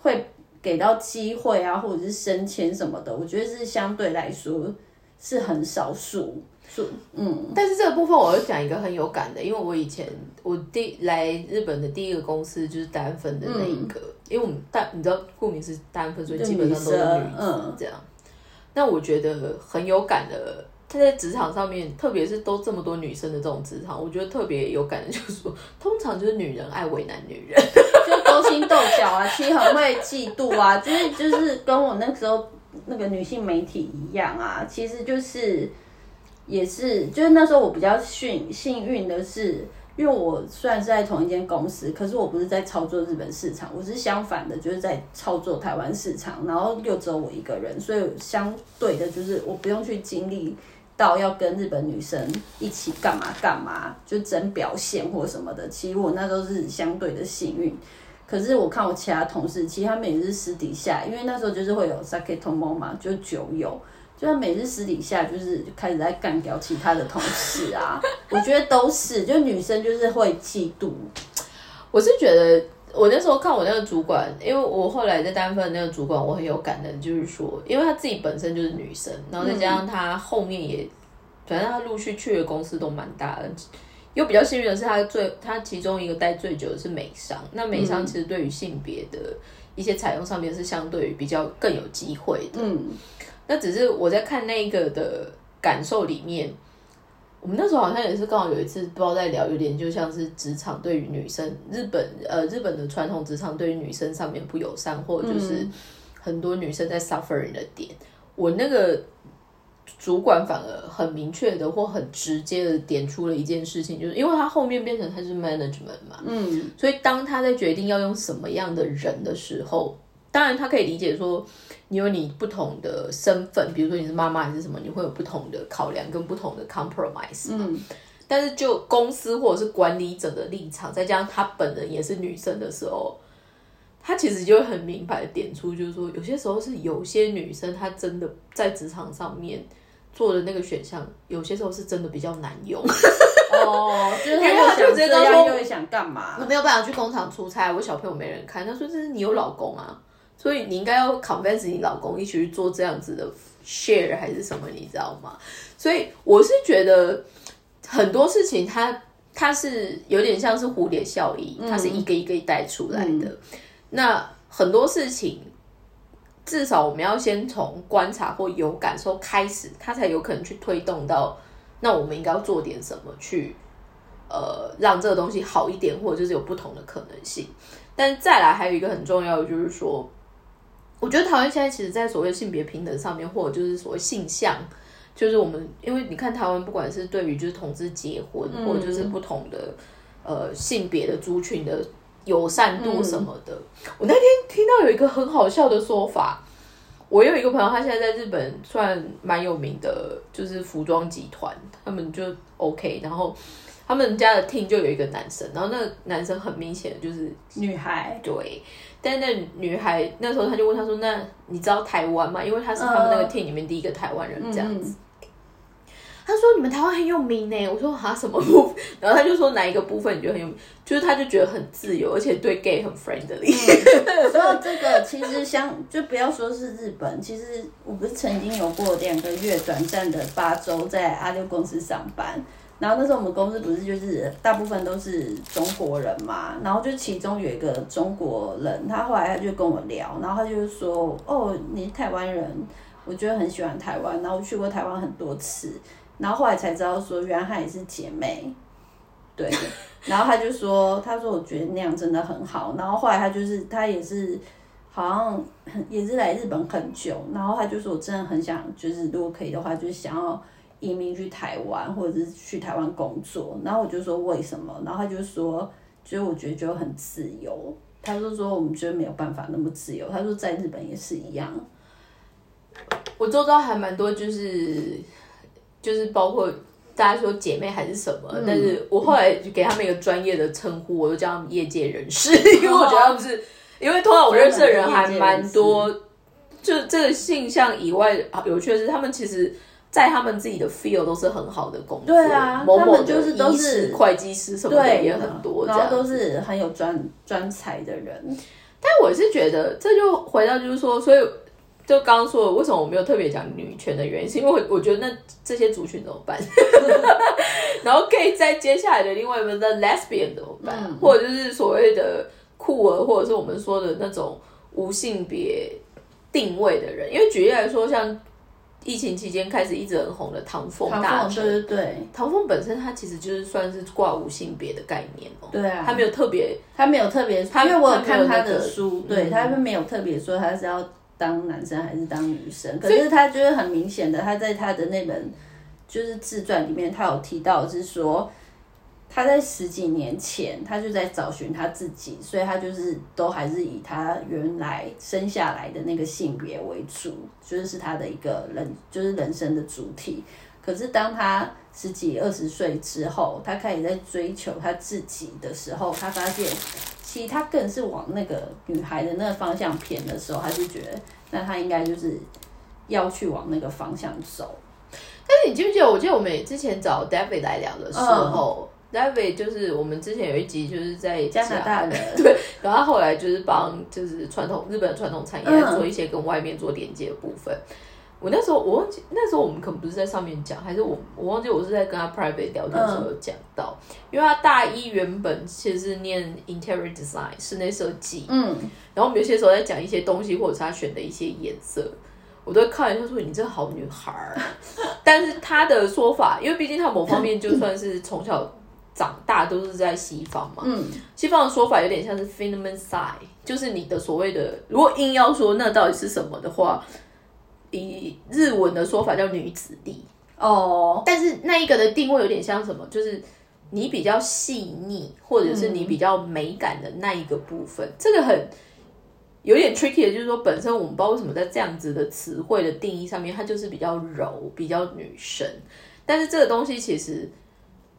会给到机会啊，或者是升迁什么的，我觉得是相对来说是很少数。是嗯，但是这个部分我要讲一个很有感的，因为我以前我第来日本的第一个公司就是单分的那一个，因为我们单你知道顾名是单分，所以基本上都是女生这样。那我觉得很有感的。他在职场上面，特别是都这么多女生的这种职场，我觉得特别有感的，就是说，通常就是女人爱为难女人，<laughs> 就勾心斗角啊，其实很会嫉妒啊，就是就是跟我那时候那个女性媒体一样啊，其实就是也是，就是那时候我比较幸幸运的是，因为我虽然是在同一间公司，可是我不是在操作日本市场，我是相反的，就是在操作台湾市场，然后又只有我一个人，所以相对的就是我不用去经历。到要跟日本女生一起干嘛干嘛，就争表现或什么的。其实我那都是相对的幸运。可是我看我其他同事，其实他每日私底下，因为那时候就是会有 sake tomo 嘛，就酒友，就他每日私底下就是开始在干掉其他的同事啊。我觉得都是，就女生就是会嫉妒。我是觉得我那时候看我那个主管，因为我后来在单分那个主管，我很有感的，就是说，因为他自己本身就是女生，然后再加上他后面也。反正他陆续去的公司都蛮大的，又比较幸运的是，他最他其中一个待最久的是美商。那美商其实对于性别的一些采用上面是相对于比较更有机会的。嗯，那只是我在看那个的感受里面，我们那时候好像也是刚好有一次不知道在聊，有点就像是职场对于女生，日本呃日本的传统职场对于女生上面不友善，或者就是很多女生在 suffering 的点，我那个。主管反而很明确的或很直接的点出了一件事情，就是因为他后面变成他是 management 嘛，嗯，所以当他在决定要用什么样的人的时候，当然他可以理解说，你有你不同的身份，比如说你是妈妈还是什么，你会有不同的考量跟不同的 compromise，嗯，但是就公司或者是管理者的立场，再加上他本人也是女生的时候。他其实就会很明白的点出，就是说，有些时候是有些女生她真的在职场上面做的那个选项，有些时候是真的比较难用。哦，就是他又想这样，又想干嘛？我没有办法去工厂出差，我小朋友没人看。他说：“这是你有老公啊，所以你应该要 convince 你老公一起去做这样子的 share 还是什么，你知道吗？”所以我是觉得很多事情，它它是有点像是蝴蝶效应，它是一个一个带出来的。那很多事情，至少我们要先从观察或有感受开始，它才有可能去推动到。那我们应该要做点什么去，呃，让这个东西好一点，或者就是有不同的可能性。但再来还有一个很重要的就是说，我觉得台湾现在其实，在所谓性别平等上面，或者就是所谓性向，就是我们因为你看台湾不管是对于就是同志结婚，或者就是不同的呃性别的族群的友善度什么的，我那天听到有一个很好笑的说法。我有一个朋友，他现在在日本算蛮有名的，就是服装集团，他们就 OK。然后他们家的 team 就有一个男生，然后那个男生很明显就是女孩，对。但那女孩那时候他就问他说：“那你知道台湾吗？因为他是他们那个 team 里面第一个台湾人，这样子。”他说：“你们台湾很有名呢。”我说：“啊什么部分？” <laughs> 然后他就说：“哪一个部分你觉得很有名？就是他就觉得很自由，而且对 gay 很 friendly。”所以这个其实像 <laughs> 就不要说是日本，其实我不是曾经有过两个月短暂的八周在阿六公司上班，然后那时候我们公司不是就是大部分都是中国人嘛，然后就其中有一个中国人，他后来他就跟我聊，然后他就说：“哦，你是台湾人，我觉得很喜欢台湾，然后去过台湾很多次。”然后后来才知道说，原来她也是姐妹，对。<laughs> 然后他就说，他说我觉得那样真的很好。然后后来他就是他也是好像也是来日本很久。然后他就说我真的很想，就是如果可以的话，就是想要移民去台湾，或者是去台湾工作。然后我就说为什么？然后他就说，就是我觉得就很自由。他就说我们觉得没有办法那么自由。他说在日本也是一样。我周遭还蛮多就是。就是包括大家说姐妹还是什么，但是我后来就给他们一个专业的称呼，我就叫他们业界人士，<laughs> 因为我觉得他们是，因为通常我认识的人还蛮多，就这个性向以外，有趣的是他们其实，在他们自己的 feel 都是很好的工作，对啊，某某就是都是会计师什么的也很多，然后都是很有专专才的人，但我是觉得这就回到就是说，所以。就刚刚说，为什么我没有特别讲女权的原因，是因为我我觉得那这些族群怎么办？<laughs> 然后可以在接下来的另外一个的 lesbian 怎么办？或者就是所谓的酷儿，或者是我们说的那种无性别定位的人。因为举例来说，像疫情期间开始一直很红的唐凤大对对对，唐凤本身他其实就是算是挂无性别的概念哦。对啊，他没有特别，他没有特别，因为我有看他的书，对他没有特别说他是要。当男生还是当女生？可是他就是很明显的，他在他的那本就是自传里面，他有提到是说，他在十几年前他就在找寻他自己，所以他就是都还是以他原来生下来的那个性别为主，就是是他的一个人，就是人生的主体。可是当他十几二十岁之后，他开始在追求他自己的时候，他发现。其实他更是往那个女孩的那个方向偏的时候，他就觉得，那他应该就是要去往那个方向走。但是你记不记得？我记得我们之前找 David 来聊的时候，David 就是我们之前有一集就是在加拿大的，<laughs> 对，然后后来就是帮就是传统日本传统产业做一些跟外面做连接的部分。我那时候我忘记那时候我们可能不是在上面讲，还是我我忘记我是在跟他 private 聊天的时候有讲到，因为他大一原本其实是念 interior design 室内设计，嗯，然后我们有些时候在讲一些东西，或者是他选的一些颜色，我都会看一下说你这好女孩儿，但是他的说法，因为毕竟他某方面就算是从小长大都是在西方嘛，嗯，西方的说法有点像是 feminine side，就是你的所谓的，如果硬要说那到底是什么的话。以日文的说法叫女子力哦，但是那一个的定位有点像什么？就是你比较细腻，或者是你比较美感的那一个部分。这个很有点 tricky 的，就是说本身我们不知道为什么在这样子的词汇的定义上面，它就是比较柔，比较女生。但是这个东西其实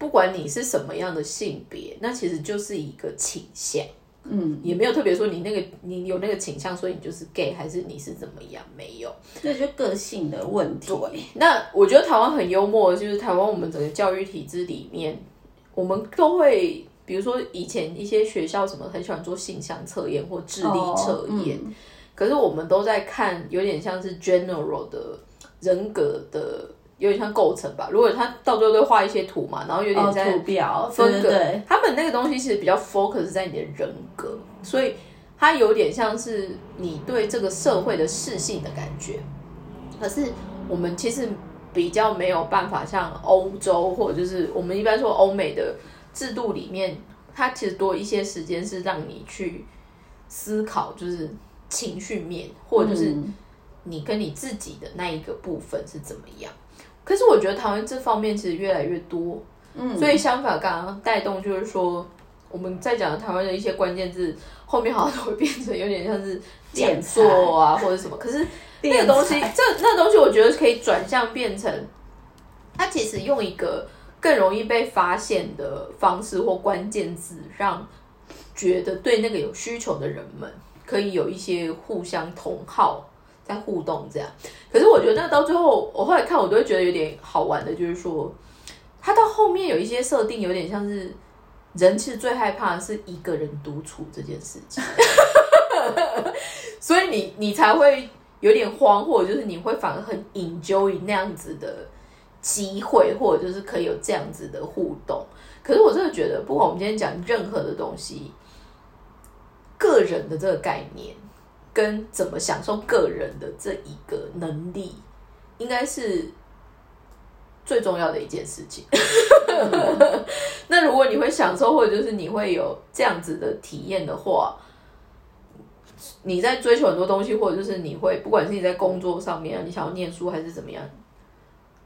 不管你是什么样的性别，那其实就是一个倾向。嗯，也没有特别说你那个你有那个倾向，所以你就是 gay 还是你是怎么样？没有，那就个性的问题。对，那我觉得台湾很幽默，就是台湾我们整个教育体制里面，我们都会，比如说以前一些学校什么很喜欢做性向测验或智力测验，可是我们都在看有点像是 general 的人格的。有点像构成吧，如果他到最后都画一些图嘛，然后有点在图表分隔，他们那个东西其实比较 focus 在你的人格，所以它有点像是你对这个社会的适性的感觉。可是我们其实比较没有办法像欧洲或者就是我们一般说欧美的制度里面，它其实多一些时间是让你去思考，就是情绪面，或者就是你跟你自己的那一个部分是怎么样。可是我觉得台湾这方面其实越来越多，嗯，所以相反刚刚带动就是说，我们在讲台湾的一些关键字后面好像都会变成有点像是讲座啊或者什么，<laughs> 可是那个东西，这那东西我觉得可以转向变成，它其实用一个更容易被发现的方式或关键字，让觉得对那个有需求的人们可以有一些互相同好。在互动这样，可是我觉得那到最后，我后来看我都会觉得有点好玩的，就是说，他到后面有一些设定，有点像是人其实最害怕的是一个人独处这件事情，<laughs> 所以你你才会有点慌，或者就是你会反而很 enjoy 那样子的机会，或者就是可以有这样子的互动。可是我真的觉得，不管我们今天讲任何的东西，个人的这个概念。跟怎么享受个人的这一个能力，应该是最重要的一件事情。<laughs> 那如果你会享受，或者就是你会有这样子的体验的话，你在追求很多东西，或者就是你会，不管是你在工作上面，你想要念书还是怎么样，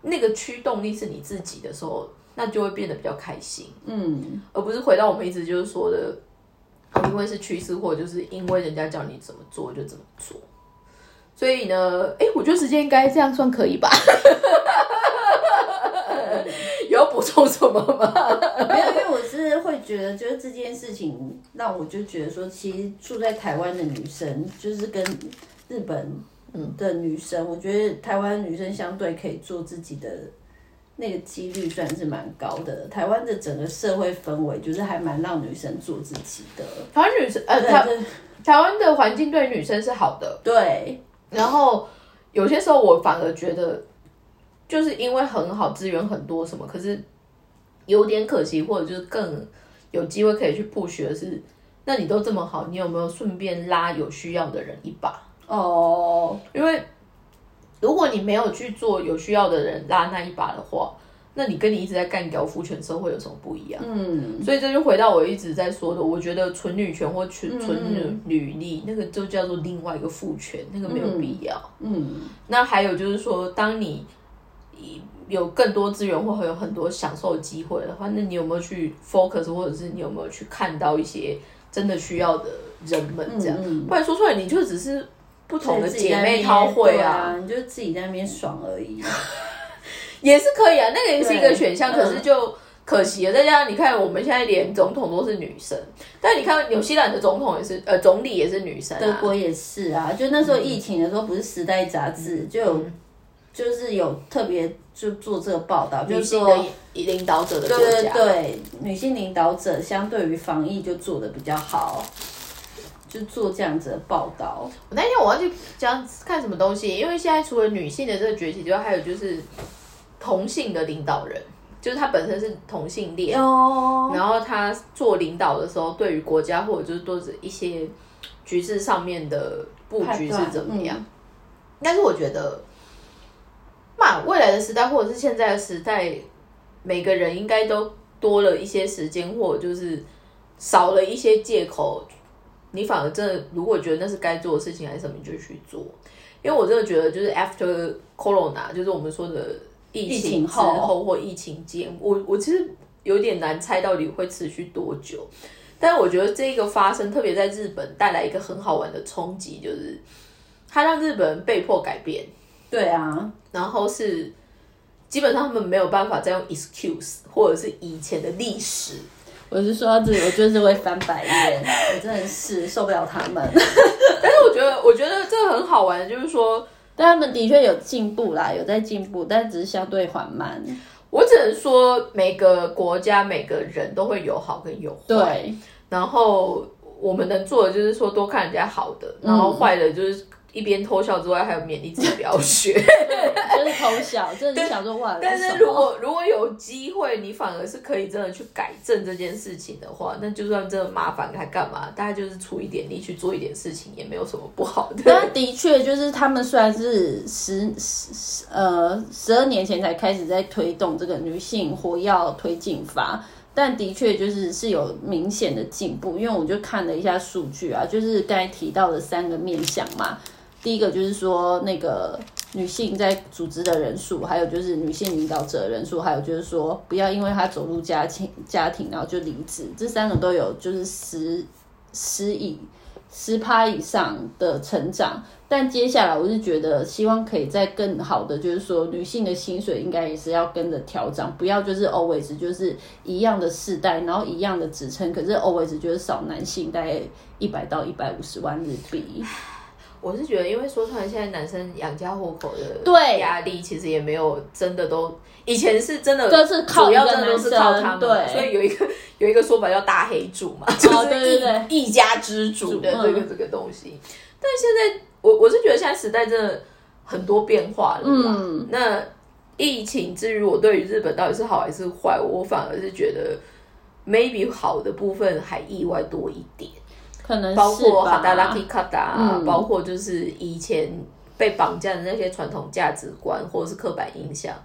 那个驱动力是你自己的时候，那就会变得比较开心。嗯，而不是回到我们一直就是说的。因为是趋势，或就是因为人家叫你怎么做就怎么做，所以呢，哎，我觉得时间应该这样算可以吧？<laughs> 有补充什么吗？<laughs> 没有，因为我是会觉得，就是这件事情让我就觉得说，其实住在台湾的女生，就是跟日本的女生，我觉得台湾女生相对可以做自己的。那个几率算是蛮高的。台湾的整个社会氛围就是还蛮让女生做自己的。台湾女生呃，台台湾的环境对女生是好的。对。然后有些时候我反而觉得，就是因为很好资源很多什么，可是有点可惜，或者就是更有机会可以去布学的是，那你都这么好，你有没有顺便拉有需要的人一把？哦，因为。如果你没有去做有需要的人拉那一把的话，那你跟你一直在干掉父权社会有什么不一样？嗯，所以这就回到我一直在说的，我觉得纯女权或纯纯女力那个就叫做另外一个父权，那个没有必要。嗯，那还有就是说，当你有更多资源或会有很多享受机会的话，那你有没有去 focus，或者是你有没有去看到一些真的需要的人们？这样，不然说出来你就只是。不同的姐妹淘会啊，你就自己在那边爽而已，<laughs> 也是可以啊。那个也是一个选项，可是就可惜了。再加上你看，我们现在连总统都是女生，但你看纽西兰的总统也是，呃，总理也是女生，德国也是啊。就那时候疫情的时候，不是《时代》杂志就有，就是有特别就做这个报道，女性的领导者的对对对，女性领导者相对于防疫就做的比较好。就做这样子的报道。我那天我要去讲看什么东西，因为现在除了女性的这个崛起之外，还有就是同性的领导人，就是他本身是同性恋，然后他做领导的时候，对于国家或者就是都是一些局势上面的布局是怎么样。但是我觉得，嘛，未来的时代或者是现在的时代，每个人应该都多了一些时间，或者就是少了一些借口。你反而真的，如果觉得那是该做的事情还是什么，你就去做。因为我真的觉得，就是 after corona，就是我们说的疫情之后或疫情间，我我其实有点难猜到底会持续多久。但是我觉得这个发生，特别在日本带来一个很好玩的冲击，就是它让日本人被迫改变。对啊，然后是基本上他们没有办法再用 excuse 或者是以前的历史。我是说到这里，我就是会翻白眼，我真的是受不了他们。<laughs> 但是我觉得，我觉得这个很好玩，就是说，但他们的确有进步啦，有在进步，但只是相对缓慢。我只能说，每个国家每个人都会有好跟有坏。对，然后我们能做的就是说，多看人家好的，然后坏的就是。一边偷笑之外，还有勉励自己不要学，<laughs> <laughs> 就是偷笑，真的是想说哇。但是如果如果有机会，你反而是可以真的去改正这件事情的话，那就算真的麻烦，他干嘛？大家就是出一点力去做一点事情，也没有什么不好的。但的确，就是他们虽然是十十呃十二年前才开始在推动这个女性活药推进法。但的确就是是有明显的进步，因为我就看了一下数据啊，就是刚才提到的三个面向嘛。第一个就是说那个女性在组织的人数，还有就是女性领导者人数，还有就是说不要因为她走入家庭家庭然后就离职，这三个都有就是十十以十趴以上的成长。但接下来我是觉得，希望可以再更好的，就是说女性的薪水应该也是要跟着调整，不要就是 always 就是一样的世代，然后一样的职称，可是 always 就是少男性大概一百到一百五十万日币。我是觉得，因为说出来，现在男生养家糊口的对。压力，其实也没有真的都，以前是真的都是靠主要一个真的都是靠男生他们，对。所以有一个有一个说法叫大黑主嘛，就是一一家之主的这个嗯这个东西。但现在我我是觉得现在时代真的很多变化了嘛，嗯。那疫情之于我对于日本到底是好还是坏，我反而是觉得 maybe 好的部分还意外多一点。可能包括哈达拉基卡达，嗯。包括就是以前被绑架的那些传统价值观或者是刻板印象，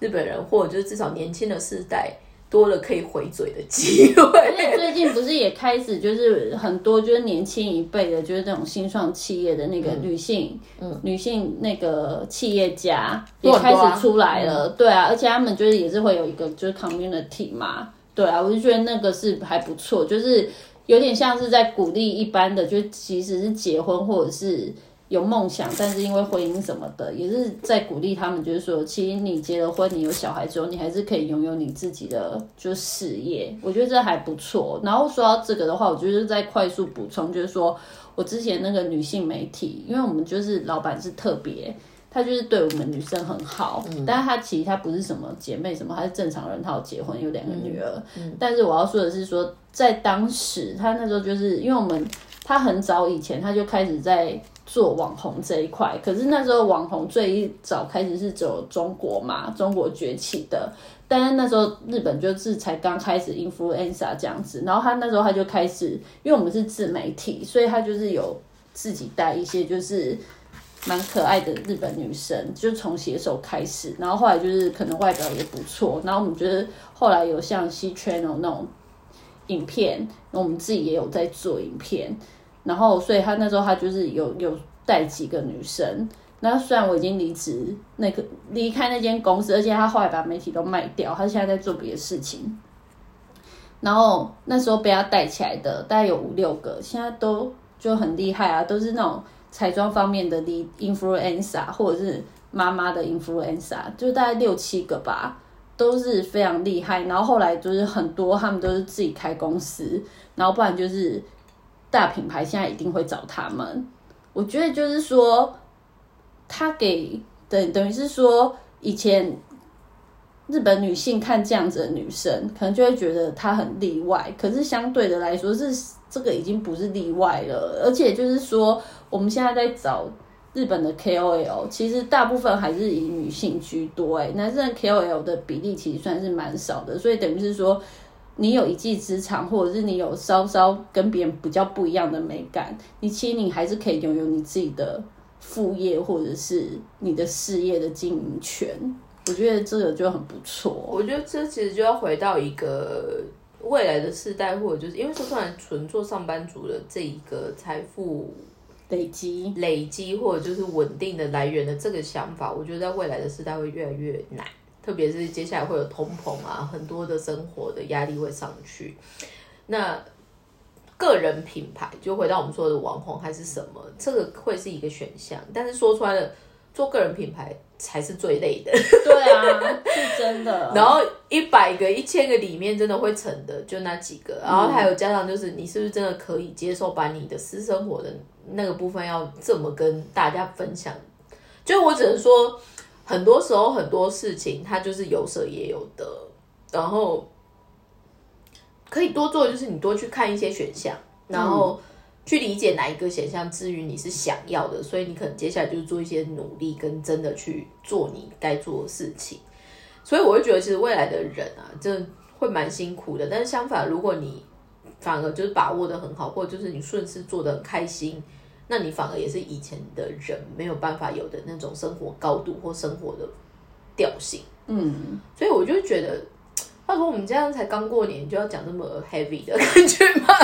日本人或者就是至少年轻的世代多了可以回嘴的机而且会。最近不是也开始就是很多就是年轻一辈的，就是那种新创企业的那个女性，嗯，女性那个企业家也开始出来了，对啊，而且他们就是也是会有一个就是 community 嘛，对啊，我就觉得那个是还不错，就是有点像是在鼓励一般的，就其实是结婚或者是。有梦想，但是因为婚姻什么的，也是在鼓励他们，就是说，其实你结了婚，你有小孩之后，你还是可以拥有你自己的就事业。我觉得这还不错。然后说到这个的话，我就是在快速补充，就是说我之前那个女性媒体，因为我们就是老板是特别，他就是对我们女生很好，但是他其实他不是什么姐妹什么，他是正常人，他有结婚，有两个女儿。但是我要说的是说，在当时他那时候就是因为我们他很早以前他就开始在。做网红这一块，可是那时候网红最早开始是走中国嘛，中国崛起的，但是那时候日本就是才刚开始 influenza 这样子，然后他那时候他就开始，因为我们是自媒体，所以他就是有自己带一些就是蛮可爱的日本女生，就从写手开始，然后后来就是可能外表也不错，然后我们觉得后来有像 C channel 那种影片，我们自己也有在做影片。然后，所以他那时候他就是有有带几个女生。那虽然我已经离职，那个离开那间公司，而且他后来把媒体都卖掉，他现在在做别的事情。然后那时候被他带起来的大概有五六个，现在都就很厉害啊，都是那种彩妆方面的 influencer 或者是妈妈的 influencer，就大概六七个吧，都是非常厉害。然后后来就是很多他们都是自己开公司，然后不然就是。大品牌现在一定会找他们，我觉得就是说，他给等等于是说，以前日本女性看这样子的女生，可能就会觉得她很例外。可是相对的来说，是这个已经不是例外了。而且就是说，我们现在在找日本的 KOL，其实大部分还是以女性居多，哎，男生 KOL 的比例其实算是蛮少的。所以等于是说。你有一技之长，或者是你有稍稍跟别人比较不一样的美感，你其实你还是可以拥有你自己的副业，或者是你的事业的经营权。我觉得这个就很不错。我觉得这其实就要回到一个未来的世代，或者就是因为说，突然纯做上班族的这一个财富累积、累积或者就是稳定的来源的这个想法，我觉得在未来的时代会越来越难。特别是接下来会有通膨啊，很多的生活的压力会上去。那个人品牌就回到我们说的网红还是什么，这个会是一个选项。但是说出来了，做个人品牌才是最累的。对啊，是真的。<laughs> 然后一百个、一千个里面真的会成的就那几个，然后还有加上就是你是不是真的可以接受把你的私生活的那个部分要这么跟大家分享？就我只能说。很多时候很多事情它就是有舍也有得，然后可以多做，就是你多去看一些选项，然后去理解哪一个选项至于你是想要的，所以你可能接下来就是做一些努力，跟真的去做你该做的事情。所以我会觉得，其实未来的人啊，真的会蛮辛苦的。但是相反，如果你反而就是把握的很好，或者就是你顺势做的很开心。那你反而也是以前的人没有办法有的那种生活高度或生活的调性，嗯，所以我就觉得他说我们这样才刚过年就要讲那么 heavy 的感觉吗？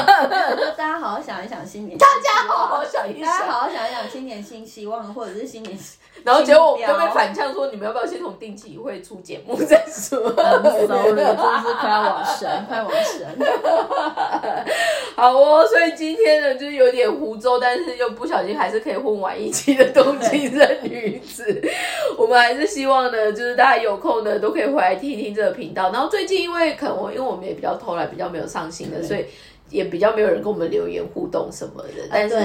就大家好好想一想新年，大家好好想一想大家。好好想一想新年新希望，或者是新年然后结果我们就被反呛说，你们要不要先从定期会出节目再说？I'm <laughs> sorry，真的是快要往神，快往神。好哦，所以今天呢，就是有点湖州，但是又不小心还是可以混完一期的东京的女子。我们还是希望呢，就是大家有空呢都可以回来听一听这个频道。然后最近因为可能我因为我们也比较偷懒，比较没有上心的，所以也比较没有人跟我们留言互动什么的。但是，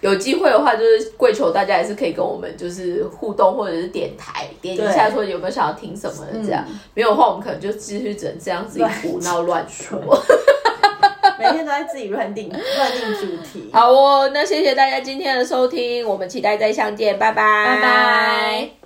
有机会的话，就是跪求大家还是可以跟我们就是互动，或者是点台点一下说有没有想要听什么的这样。没有的话，我们可能就继续只能这样自己胡闹乱说。<laughs> 每天都在自己乱定乱定主题。好哦，那谢谢大家今天的收听，我们期待再相见，拜拜，拜拜。